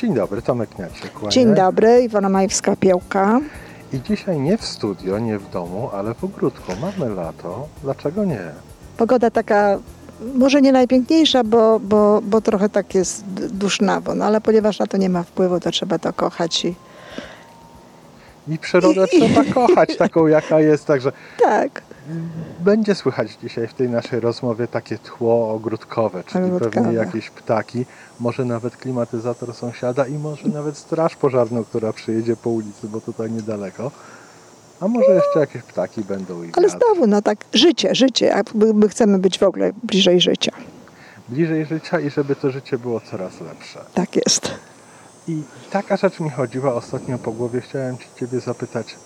Dzień dobry, Tomek Niaciek. kłania. Dzień dobry, Iwona Majewska-Piełka. I dzisiaj nie w studio, nie w domu, ale w ogródku. Mamy lato, dlaczego nie? Pogoda taka może nie najpiękniejsza, bo, bo, bo trochę tak jest dusznawo, no ale ponieważ na to nie ma wpływu, to trzeba to kochać i I przyrodę trzeba kochać taką, jaka jest, także tak. będzie słychać dzisiaj w tej naszej rozmowie takie tło ogródkowe, czyli Ogródkowe. pewnie jakieś ptaki, może nawet klimatyzator sąsiada i może nawet straż pożarną, która przyjedzie po ulicy, bo tutaj niedaleko. A może jeszcze jakieś ptaki będą i Ale wiatr. znowu, no tak, życie, życie, a my, my chcemy być w ogóle bliżej życia. Bliżej życia i żeby to życie było coraz lepsze. Tak jest. I taka rzecz mi chodziła ostatnio po głowie. Chciałem ci Ciebie zapytać,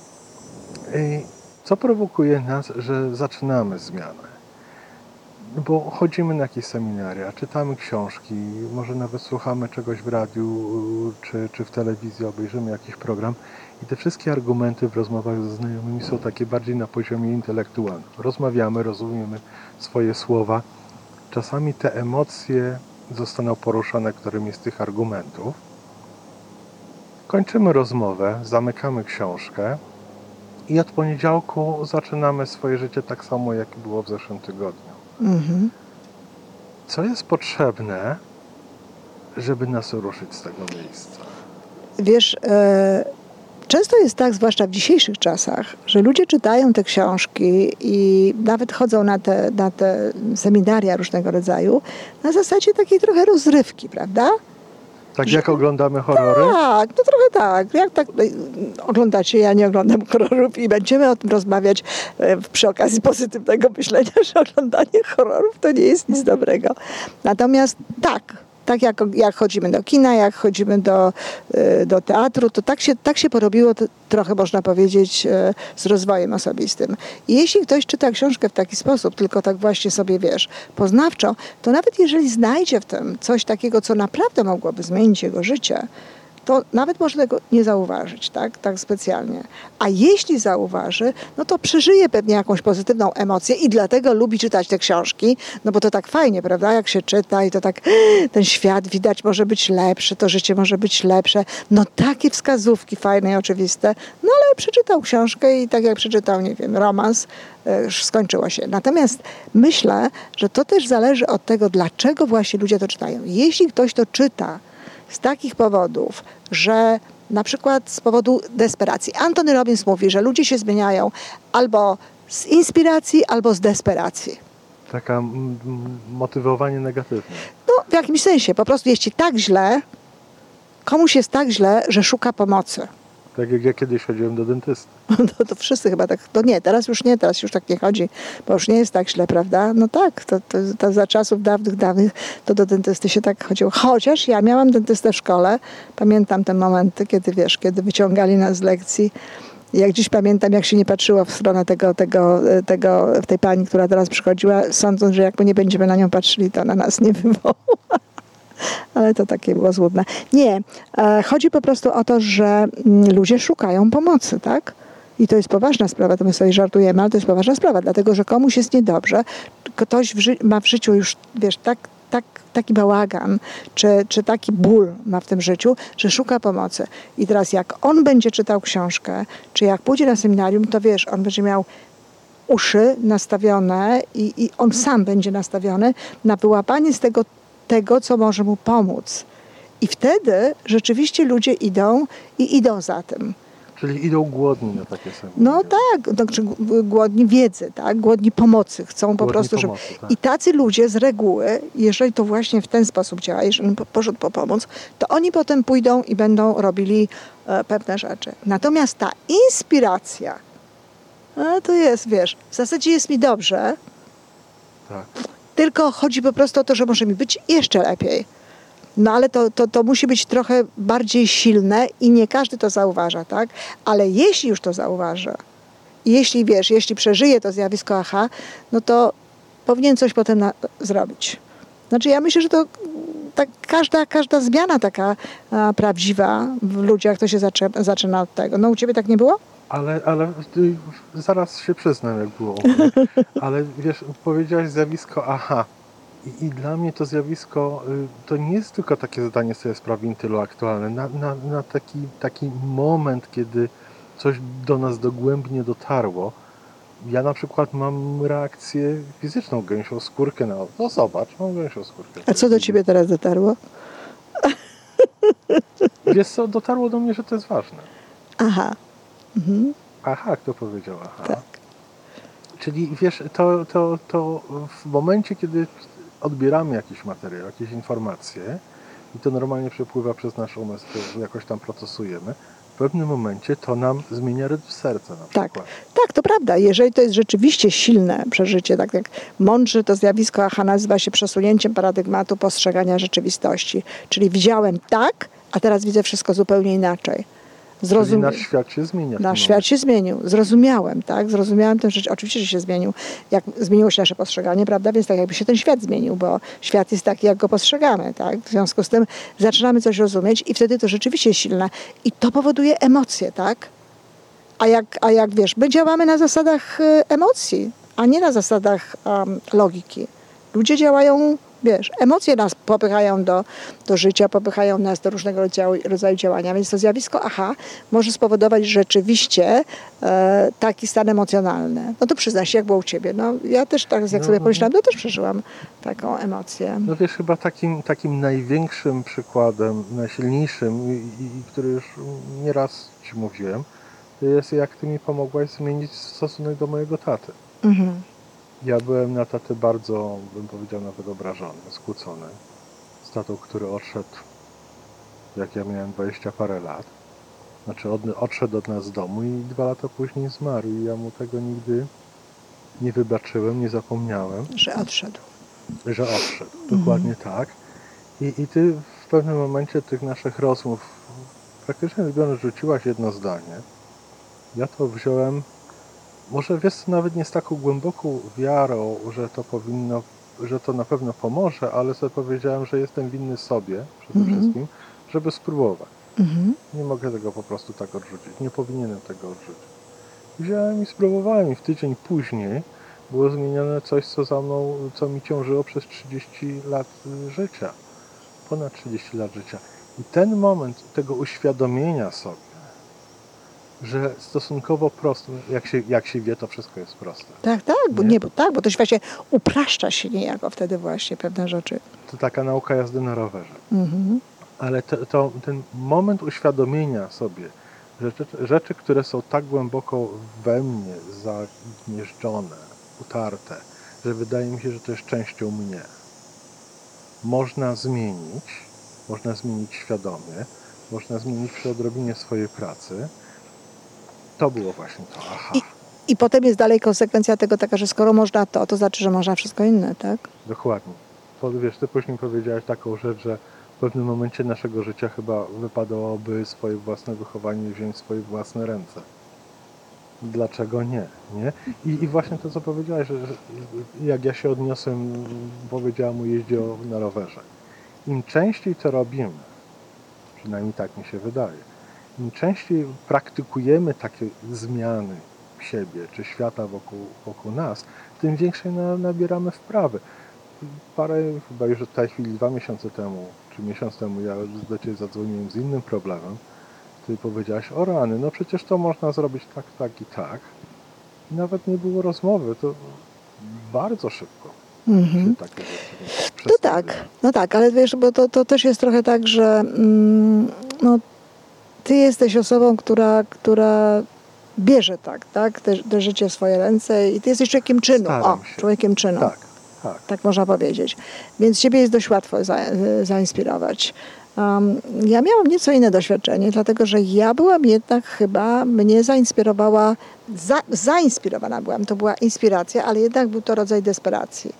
co prowokuje nas, że zaczynamy zmianę? Bo chodzimy na jakieś seminaria, czytamy książki, może nawet słuchamy czegoś w radiu czy, czy w telewizji, obejrzymy jakiś program i te wszystkie argumenty w rozmowach ze znajomymi są takie bardziej na poziomie intelektualnym. Rozmawiamy, rozumiemy swoje słowa. Czasami te emocje zostaną poruszone którymś z tych argumentów. Kończymy rozmowę, zamykamy książkę i od poniedziałku zaczynamy swoje życie tak samo, jak było w zeszłym tygodniu. Mhm. Co jest potrzebne, żeby nas ruszyć z tego miejsca? Wiesz, e, często jest tak, zwłaszcza w dzisiejszych czasach, że ludzie czytają te książki i nawet chodzą na te, na te seminaria różnego rodzaju na zasadzie takiej trochę rozrywki, prawda? Tak jak oglądamy horrory? Tak, no trochę tak. Jak tak no, oglądacie, ja nie oglądam horrorów i będziemy o tym rozmawiać e, przy okazji pozytywnego myślenia, że oglądanie horrorów to nie jest nic dobrego. Natomiast tak, tak jak, jak chodzimy do kina, jak chodzimy do, e, do teatru, to tak się, tak się porobiło trochę, można powiedzieć, e, z rozwojem osobistym. I jeśli ktoś czyta książkę w taki sposób, tylko tak właśnie sobie, wiesz, poznawczo, to nawet jeżeli znajdzie w tym coś takiego, co naprawdę mogłoby zmienić jego życie, to nawet może tego nie zauważyć, tak, tak specjalnie. A jeśli zauważy, no to przeżyje pewnie jakąś pozytywną emocję i dlatego lubi czytać te książki, no bo to tak fajnie, prawda, jak się czyta i to tak ten świat widać może być lepszy, to życie może być lepsze. No takie wskazówki fajne i oczywiste. No ale przeczytał książkę i tak jak przeczytał, nie wiem, romans, e, już skończyło się. Natomiast myślę, że to też zależy od tego, dlaczego właśnie ludzie to czytają. Jeśli ktoś to czyta, z takich powodów, że na przykład z powodu desperacji. Antony Robbins mówi, że ludzie się zmieniają albo z inspiracji, albo z desperacji. Taka motywowanie negatywne. No, w jakimś sensie. Po prostu jest ci tak źle, komuś jest tak źle, że szuka pomocy. Tak jak ja kiedyś chodziłem do dentysty. No to wszyscy chyba tak, to nie, teraz już nie, teraz już tak nie chodzi, bo już nie jest tak źle, prawda? No tak, to, to, to za czasów dawnych, dawnych to do dentysty się tak chodziło. Chociaż ja miałam dentystę w szkole, pamiętam te momenty, kiedy wiesz, kiedy wyciągali nas z lekcji. Jak dziś pamiętam, jak się nie patrzyło w stronę tego, tego, tego, tej pani, która teraz przychodziła, sądząc, że jak my nie będziemy na nią patrzyli, to ona nas nie wywoła. Ale to takie było złudne. Nie, e, chodzi po prostu o to, że mm, ludzie szukają pomocy, tak? I to jest poważna sprawa, to my sobie żartujemy, ale to jest poważna sprawa, dlatego że komuś jest niedobrze, ktoś w ży- ma w życiu już, wiesz, tak, tak, taki bałagan, czy, czy taki ból ma w tym życiu, że szuka pomocy. I teraz jak on będzie czytał książkę, czy jak pójdzie na seminarium, to wiesz, on będzie miał uszy nastawione i, i on sam będzie nastawiony na wyłapanie z tego, tego, co może mu pomóc. I wtedy rzeczywiście ludzie idą i idą za tym. Czyli idą głodni na takie seminaria. No tak, znaczy g- głodni wiedzy, tak? głodni pomocy. Chcą po Głodni prostu, żeby... pomocy, tak. I tacy ludzie z reguły, jeżeli to właśnie w ten sposób działa, jeżeli po- poszedł po pomoc, to oni potem pójdą i będą robili e, pewne rzeczy. Natomiast ta inspiracja, no to jest, wiesz, w zasadzie jest mi dobrze, Tak. Tylko chodzi po prostu o to, że może mi być jeszcze lepiej. No ale to, to, to musi być trochę bardziej silne i nie każdy to zauważa, tak? Ale jeśli już to zauważy, i jeśli wiesz, jeśli przeżyje to zjawisko aha, no to powinien coś potem na, zrobić. Znaczy ja myślę, że to tak każda, każda zmiana taka a, prawdziwa w ludziach to się zaczę, zaczyna od tego. No u ciebie tak nie było? Ale, ale zaraz się przyznam, jak było. Ale wiesz, powiedziałaś zjawisko aha. I, I dla mnie to zjawisko y, to nie jest tylko takie zdanie sobie sprawy intelektualne. Na, na, na taki, taki moment, kiedy coś do nas dogłębnie dotarło, ja na przykład mam reakcję fizyczną, gęsią skórkę na no zobacz, mam gęsią skórkę. A co do ciebie teraz dotarło? Wiesz co, dotarło do mnie, że to jest ważne. Aha. Mhm. Aha, kto powiedział aha. Tak. Czyli wiesz, to, to, to w momencie, kiedy odbieramy jakiś materiał, jakieś informacje i to normalnie przepływa przez nasz umysł, to jakoś tam procesujemy, w pewnym momencie to nam zmienia rytm serca na Tak. przykład. Tak, to prawda. Jeżeli to jest rzeczywiście silne przeżycie, tak jak mądrze to zjawisko AHA nazywa się przesunięciem paradygmatu postrzegania rzeczywistości. Czyli widziałem tak, a teraz widzę wszystko zupełnie inaczej. Zrozum... nasz świat się zmienia. Nasz świat się zmienił. Zrozumiałem, tak? Zrozumiałem tę rzecz. Oczywiście, że się zmienił. Jak zmieniło się nasze postrzeganie, prawda? Więc tak jakby się ten świat zmienił, bo świat jest taki, jak go postrzegamy, tak? W związku z tym zaczynamy coś rozumieć i wtedy to rzeczywiście jest silne. I to powoduje emocje, tak? A jak, a jak wiesz, my działamy na zasadach e, emocji, a nie na zasadach em, logiki. Ludzie działają, wiesz, emocje nas popychają do, do życia, popychają nas do różnego rodzaju, rodzaju działania, więc to zjawisko aha może spowodować rzeczywiście e, taki stan emocjonalny. No to przyznaj się, jak było u ciebie. No, ja też tak, jak No, sobie no. pomyślałam, to też przeżyłam taką emocję. No wiesz, chyba takim, takim największym przykładem, najsilniejszym, i, i, i który już nieraz Ci mówiłem, to jest jak Ty mi pomogłaś zmienić stosunek do mojego taty. Mhm. Ja byłem na taty bardzo, bym powiedział, nawet obrażony, skłócony. Z tatą, który odszedł, jak ja miałem 20 parę lat. Znaczy od, odszedł od nas z domu i dwa lata później zmarł i ja mu tego nigdy nie wybaczyłem, nie zapomniałem Że odszedł. że odszedł. Dokładnie tak. I, I ty w pewnym momencie tych naszych rozmów praktycznie biorąc rzuciłaś jedno zdanie. Ja to wziąłem, może wiesz nawet nie z taką głęboką wiarą, że to powinno, że to na pewno pomoże, ale sobie powiedziałem, że jestem winny sobie przede Mhm. wszystkim, żeby spróbować. Mhm. Nie mogę tego po prostu tak odrzucić. Nie powinienem tego odrzucić. Wziąłem i spróbowałem i w tydzień później było zmienione coś, co za mną, co mi ciążyło przez 30 lat y, życia. Ponad 30 lat życia. I ten moment tego uświadomienia sobie, że stosunkowo prosto, jak się, jak się wie, to wszystko jest proste. Tak, tak, bo Nie? nie, bo tak, bo to właśnie upraszcza się niejako wtedy właśnie pewne rzeczy. To taka nauka jazdy na rowerze. Mhm. Ale to, to, ten moment uświadomienia sobie, rzeczy, rzeczy, które są tak głęboko we mnie zagnieżdżone, utarte, że wydaje mi się, że to jest częścią mnie, można zmienić, można zmienić świadomie, można zmienić przy odrobinie swojej pracy. To było właśnie to, aha, I potem jest dalej konsekwencja tego taka, że skoro można to, to znaczy, że można wszystko inne, tak? dokładnie. Bo wiesz, ty później powiedziałeś taką rzecz, że w pewnym momencie naszego życia chyba wypadałoby swoje własne wychowanie wziąć w swoje własne ręce. Dlaczego nie? nie? I, I właśnie to, co powiedziałeś, że, że jak ja się odniosłem, powiedziałam o jeździe na rowerze. Im częściej to robimy, przynajmniej tak mi się wydaje, im częściej praktykujemy takie zmiany siebie czy świata wokół, wokół nas, tym większej na, nabieramy wprawy. Parę, chyba już w tej chwili dwa miesiące temu, czy miesiąc temu, ja do Ciebie zadzwoniłem z innym problemem. Ty powiedziałaś, o rany, no przecież to można zrobić tak, tak i tak. I nawet nie było rozmowy, to bardzo szybko takie rzeczy To przestawiają. tak, no tak, ale wiesz, bo to, to też jest trochę tak, że mm, no, ty jesteś osobą, która, która bierze tak, tak, te, te życie w swoje ręce i ty jesteś człowiekiem czynu. Staram o, się. człowiekiem czynu. Tak, tak. tak można powiedzieć. Więc ciebie jest dość łatwo za, zainspirować. Um, ja miałam nieco inne doświadczenie, dlatego że ja byłam jednak chyba, mnie zainspirowała, za, zainspirowana byłam, to była inspiracja, ale jednak był to rodzaj desperacji.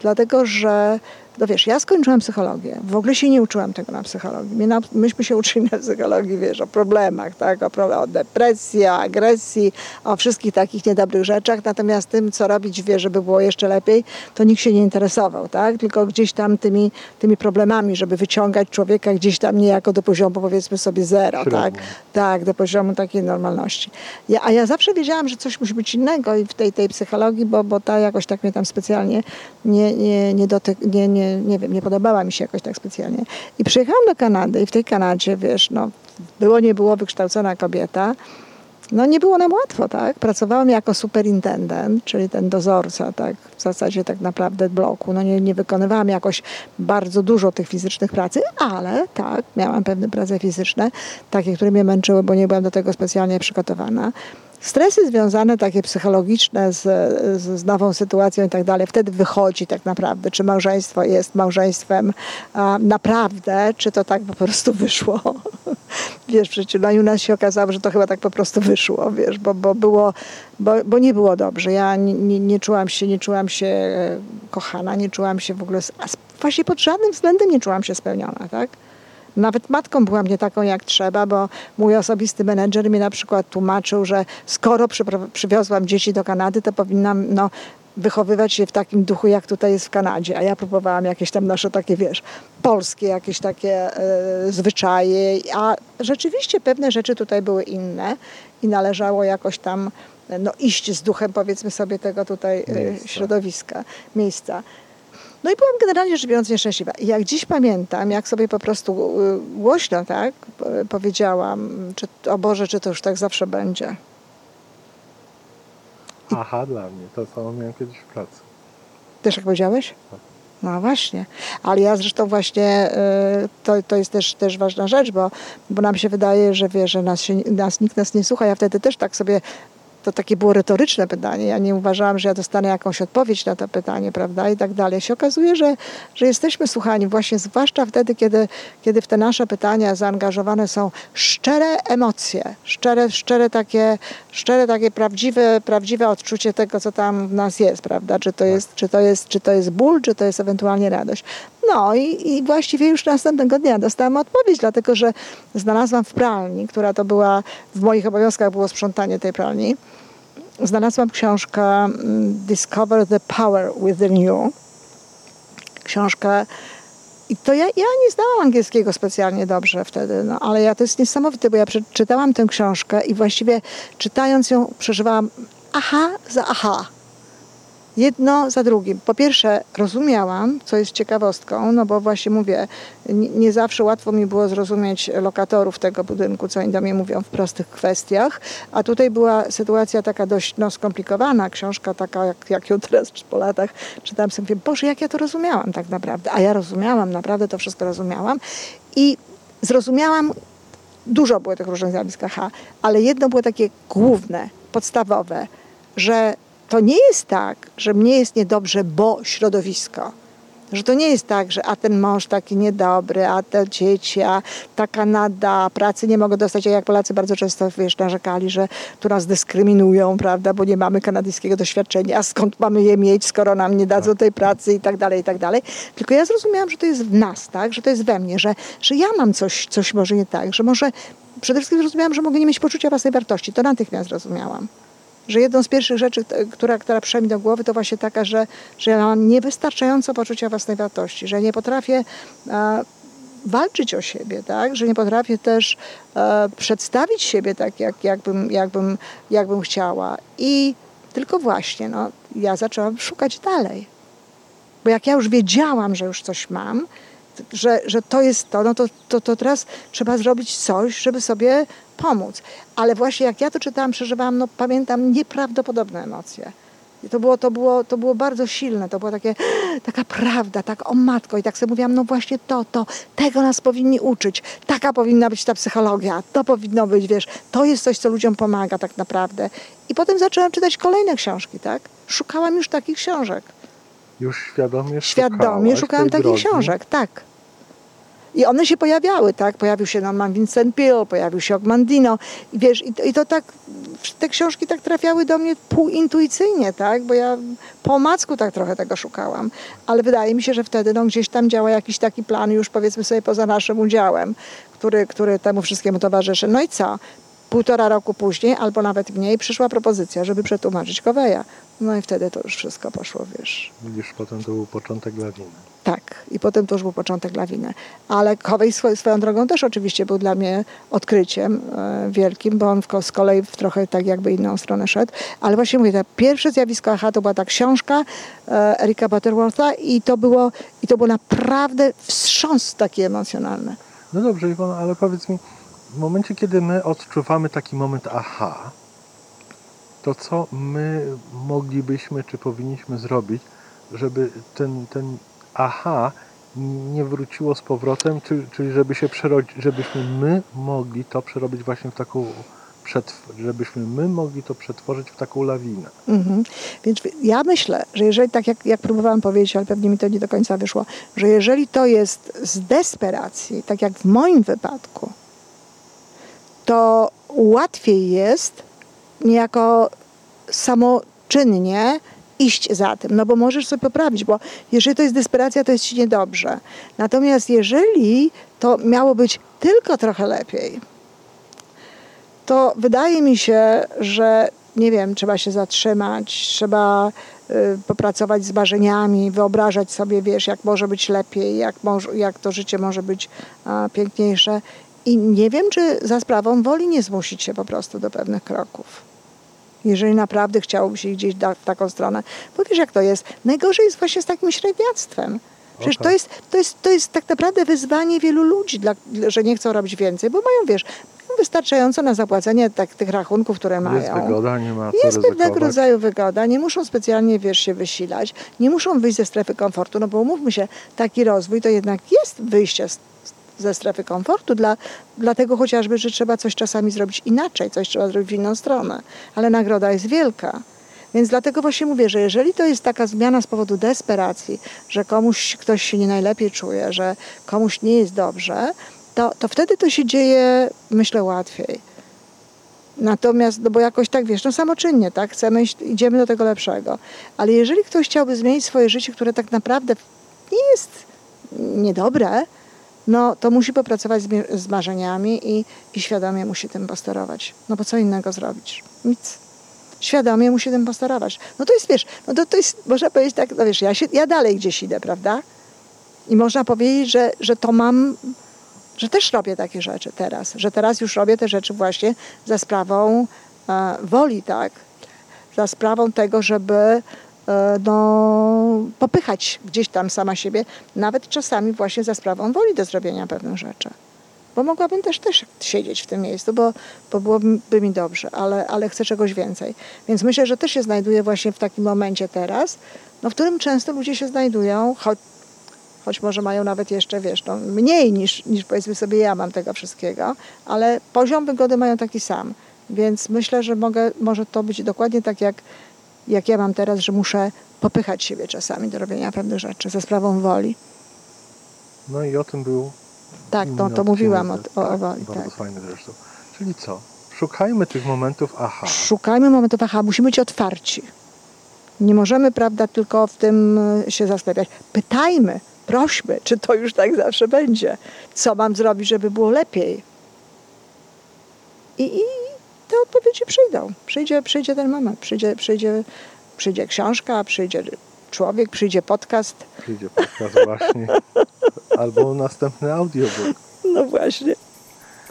Dlatego, że no wiesz, ja skończyłam psychologię. W ogóle się nie uczyłam tego na psychologii. My na, myśmy się uczyli na psychologii, wiesz, o problemach, tak? o, pro- o depresji, o agresji, o wszystkich takich niedobrych rzeczach. Natomiast tym, co robić, wie, żeby było jeszcze lepiej, to nikt się nie interesował, tak? Tylko gdzieś tam tymi, tymi problemami, żeby wyciągać człowieka gdzieś tam niejako do poziomu, powiedzmy sobie, zero, Średnio. tak? Tak, do poziomu takiej normalności. Ja, a ja zawsze wiedziałam, wiedziałam, że coś musi być innego i w tej, tej psychologii, bo, bo ta jakoś tak mnie tam specjalnie nie, nie, nie, dotyk, nie, nie, nie wiem, nie podobała mi się jakoś tak specjalnie. I przyjechałam do Kanady i w tej Kanadzie, wiesz, no, było, nie było wykształcona kobieta, no nie było nam łatwo, tak? Pracowałam jako superintendent, czyli ten dozorca, tak? W zasadzie tak naprawdę bloku. No nie, nie wykonywałam jakoś bardzo dużo tych fizycznych pracy, ale tak, miałam pewne prace fizyczne, takie, które mnie męczyły, bo nie byłam do tego specjalnie przygotowana. Stresy związane, takie psychologiczne z, z, z nową sytuacją i tak dalej, wtedy wychodzi tak naprawdę, czy małżeństwo jest małżeństwem a, naprawdę, czy to tak po prostu wyszło. wiesz, przecież no i u nas się okazało, że to chyba tak po prostu wyszło, wiesz, bo, bo było, bo, bo nie było dobrze. Ja nie, nie, nie czułam się, nie czułam się e, kochana, nie czułam się w ogóle, a właśnie pod żadnym względem nie czułam się spełniona, tak? Nawet matką byłam nie taką jak trzeba, bo mój osobisty menedżer mi na przykład tłumaczył, że skoro przywiozłam dzieci do Kanady, to powinnam no, wychowywać się w takim duchu, jak tutaj jest w Kanadzie. A ja próbowałam jakieś tam nasze takie, wiesz, polskie jakieś takie e, zwyczaje, a rzeczywiście pewne rzeczy tutaj były inne i należało jakoś tam no, iść z duchem, powiedzmy sobie, tego tutaj e, środowiska, miejsca. No i byłam generalnie rzecz biorąc nieszczęśliwa. I jak dziś pamiętam, jak sobie po prostu y, głośno tak powiedziałam, czy, o Boże, czy to już tak zawsze będzie. I... Aha, dla mnie. To samo miałem kiedyś w pracy. Też jak powiedziałeś? Tak. No właśnie, ale ja zresztą właśnie y, to, to jest też, też ważna rzecz, bo, bo nam się wydaje, że wie, że nas, się, nas nikt nas nie słucha. Ja wtedy też tak sobie to takie było retoryczne pytanie. Ja nie uważałam, że ja dostanę jakąś odpowiedź na to pytanie, prawda? I tak dalej. Się okazuje, że, że jesteśmy słuchani właśnie zwłaszcza wtedy, kiedy, kiedy w te nasze pytania zaangażowane są szczere emocje, szczere, szczere, takie, szczere takie prawdziwe, prawdziwe odczucie tego, co tam w nas jest, prawda? Czy to Tak. jest, czy to jest, czy to jest ból, czy to jest ewentualnie radość. No i, i właściwie już następnego dnia dostałam odpowiedź, dlatego że znalazłam w pralni, która to była, w moich obowiązkach było sprzątanie tej pralni, znalazłam książkę mm, Discover the Power Within You. Książkę i to ja, ja nie znałam angielskiego specjalnie dobrze wtedy, no, ale ja to jest niesamowite, bo ja przeczytałam tę książkę i właściwie czytając ją przeżywałam aha za aha jedno za drugim. Po pierwsze, rozumiałam, co jest ciekawostką, no bo właśnie mówię, nie, zawsze łatwo mi było zrozumieć lokatorów tego budynku, co oni do mnie mówią w prostych kwestiach, a tutaj była sytuacja taka dość no, skomplikowana, książka taka, jak, jak ją teraz po latach czytam sobie, Boże, jak ja to rozumiałam tak naprawdę, a ja rozumiałam, naprawdę to wszystko rozumiałam i zrozumiałam, dużo było tych różnych zjawisk, aha, ale jedno było takie główne, podstawowe, że to nie jest tak, że mnie jest niedobrze, bo środowisko. Że to nie jest tak, że a ten mąż taki niedobry, a te dzieci, a ta Kanada, pracy nie mogę dostać, a jak Polacy bardzo często, wiesz, narzekali, że tu nas dyskryminują, prawda, bo nie mamy kanadyjskiego doświadczenia, a skąd mamy je mieć, skoro nam nie dadzą tej pracy i tak dalej, i tak dalej. Tylko ja zrozumiałam, że to jest w nas, tak, że to jest we mnie, że, że ja mam coś, coś może nie tak, że może przede wszystkim zrozumiałam, że mogę nie mieć poczucia własnej wartości. To natychmiast zrozumiałam że jedną z pierwszych rzeczy, która, która przyszła mi do głowy, to właśnie taka, że, że ja mam niewystarczająco poczucia własnej wartości, że nie potrafię e, walczyć o siebie, tak? że nie potrafię też e, przedstawić siebie tak, jak, jakbym, jakbym, jakbym chciała. I tylko właśnie no, ja zaczęłam szukać dalej. Bo jak ja już wiedziałam, że już coś mam, że, że to jest to, no to, to, to teraz trzeba zrobić coś, żeby sobie pomóc. Ale właśnie jak ja to czytałam, przeżywałam, no pamiętam nieprawdopodobne emocje. I to było, to, było, to było bardzo silne, to była takie, taka prawda, tak o matko. I tak sobie mówiłam, no właśnie to, to, tego nas powinni uczyć. Taka powinna być ta psychologia, to powinno być, wiesz, to jest coś, co ludziom pomaga tak naprawdę. I potem zaczęłam czytać kolejne książki, tak? Szukałam już takich książek. Już świadomie Świadomie szukałam takich drogi. książek, tak. I one się pojawiały, tak? Pojawił się Norman Vincent Peale, pojawił się Ogmandino. I wiesz, i to, i to tak, te książki tak trafiały do mnie półintuicyjnie, tak? Bo ja po omacku tak trochę tego szukałam. Ale wydaje mi się, że wtedy no, gdzieś tam działa jakiś taki plan już powiedzmy sobie poza naszym udziałem, który, który temu wszystkiemu towarzyszy. No i co? Półtora roku później, albo nawet mniej, przyszła propozycja, żeby przetłumaczyć Koweja. No i wtedy to już wszystko poszło, wiesz. Widzisz, potem to był początek lawiny. Tak, i potem to już był początek lawiny. Ale Kowej swo- swoją drogą też oczywiście był dla mnie odkryciem e, wielkim, bo on w, z kolei w trochę tak jakby inną stronę szedł. Ale właśnie mówię, to pierwsze zjawisko AHA to była ta książka e, Erika Butterwortha i to było, i to było naprawdę wstrząs taki emocjonalny. No dobrze, Iwona, ale powiedz mi, w momencie, kiedy my odczuwamy taki moment aha, to co my moglibyśmy, czy powinniśmy zrobić, żeby ten, ten aha nie wróciło z powrotem, czyli, czyli żeby się przerodzić, żebyśmy my mogli to przerobić właśnie w taką, żebyśmy my mogli to przetworzyć w taką lawinę. Mhm. Więc ja myślę, że jeżeli, tak jak, jak próbowałam powiedzieć, ale pewnie mi to nie do końca wyszło, że jeżeli to jest z desperacji, tak jak w moim wypadku, to łatwiej jest niejako samoczynnie iść za tym, no bo możesz sobie poprawić, bo jeżeli to jest desperacja, to jest ci niedobrze. Natomiast jeżeli to miało być tylko trochę lepiej, to wydaje mi się, że nie wiem, trzeba się zatrzymać, trzeba y, popracować z marzeniami, wyobrażać sobie, wiesz, jak może być lepiej, jak, może, jak to życie może być a, piękniejsze. I nie wiem, czy za sprawą woli nie zmusić się po prostu do pewnych kroków. Jeżeli naprawdę chciałoby się gdzieś w taką stronę. Bo wiesz, jak to jest. Najgorzej jest właśnie z takim średniactwem. Przecież to jest, to, jest, to jest tak naprawdę wyzwanie wielu ludzi, dla, że nie chcą robić więcej, bo mają, wiesz, wystarczająco na zapłacenie tak, tych rachunków, które mają. Jest wygoda, nie ma co Jest pewnego rodzaju wygoda, nie muszą specjalnie, wiesz, się wysilać, nie muszą wyjść ze strefy komfortu, no bo umówmy się, taki rozwój to jednak jest wyjście z, ze strefy komfortu, dla, dlatego chociażby, że trzeba coś czasami zrobić inaczej, coś trzeba zrobić w inną stronę, ale nagroda jest wielka. Więc dlatego właśnie mówię, że jeżeli to jest taka zmiana z powodu desperacji, że komuś ktoś się nie najlepiej czuje, że komuś nie jest dobrze, to, to wtedy to się dzieje, myślę, łatwiej. Natomiast, no bo jakoś tak wiesz, no samoczynnie, tak? Chcemy idziemy do tego lepszego. Ale jeżeli ktoś chciałby zmienić swoje życie, które tak naprawdę nie jest niedobre, no to musi popracować z, z marzeniami i, i świadomie musi tym posterować. No bo co innego zrobić? Nic. Świadomie musi tym posterować. No to jest, wiesz, no to, to jest, można powiedzieć tak, no wiesz, ja, się, ja dalej gdzieś idę, prawda? I można powiedzieć, że, że to mam, że też robię takie rzeczy teraz, że teraz już robię te rzeczy właśnie za sprawą e, woli, tak? Za sprawą tego, żeby no, popychać gdzieś tam sama siebie, nawet czasami właśnie za sprawą woli do zrobienia pewnych rzeczy. Bo mogłabym też, też siedzieć w tym miejscu, bo, bo byłoby mi dobrze, ale, ale chcę czegoś więcej. Więc myślę, że też się znajduję właśnie w takim momencie teraz, no, w którym często ludzie się znajdują, choć choć może mają nawet jeszcze, wiesz, no, mniej niż, niż powiedzmy sobie ja mam tego wszystkiego, ale poziom wygody mają taki sam. Więc myślę, że mogę, może to być dokładnie tak, jak, jak ja mam teraz, że muszę popychać siebie czasami do robienia pewnych rzeczy ze sprawą woli. No i o tym był Tak, to, to mówiłam o, o, o tak, woli. Bardzo Tak. fajny zresztą. Czyli co? Szukajmy tych momentów aha. Szukajmy momentów, aha, musimy być otwarci. Nie możemy, prawda, tylko w tym y, się zastanawiać. Pytajmy, prośmy, czy to już tak zawsze będzie. Co mam zrobić, żeby było lepiej? I, i te odpowiedzi przyjdą. Przyjdzie, przyjdzie ten moment. Przyjdzie, przyjdzie, przyjdzie książka, przyjdzie człowiek, przyjdzie podcast. Przyjdzie podcast właśnie. Albo następny audiobook. No właśnie.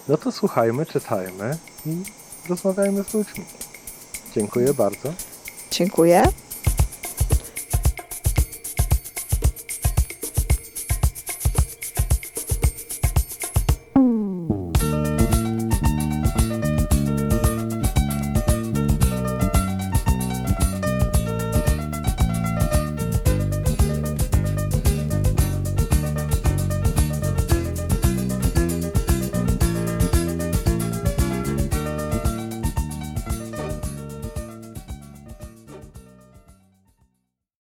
No to słuchajmy, czytajmy i rozmawiajmy z ludźmi. Dziękuję bardzo. Dziękuję.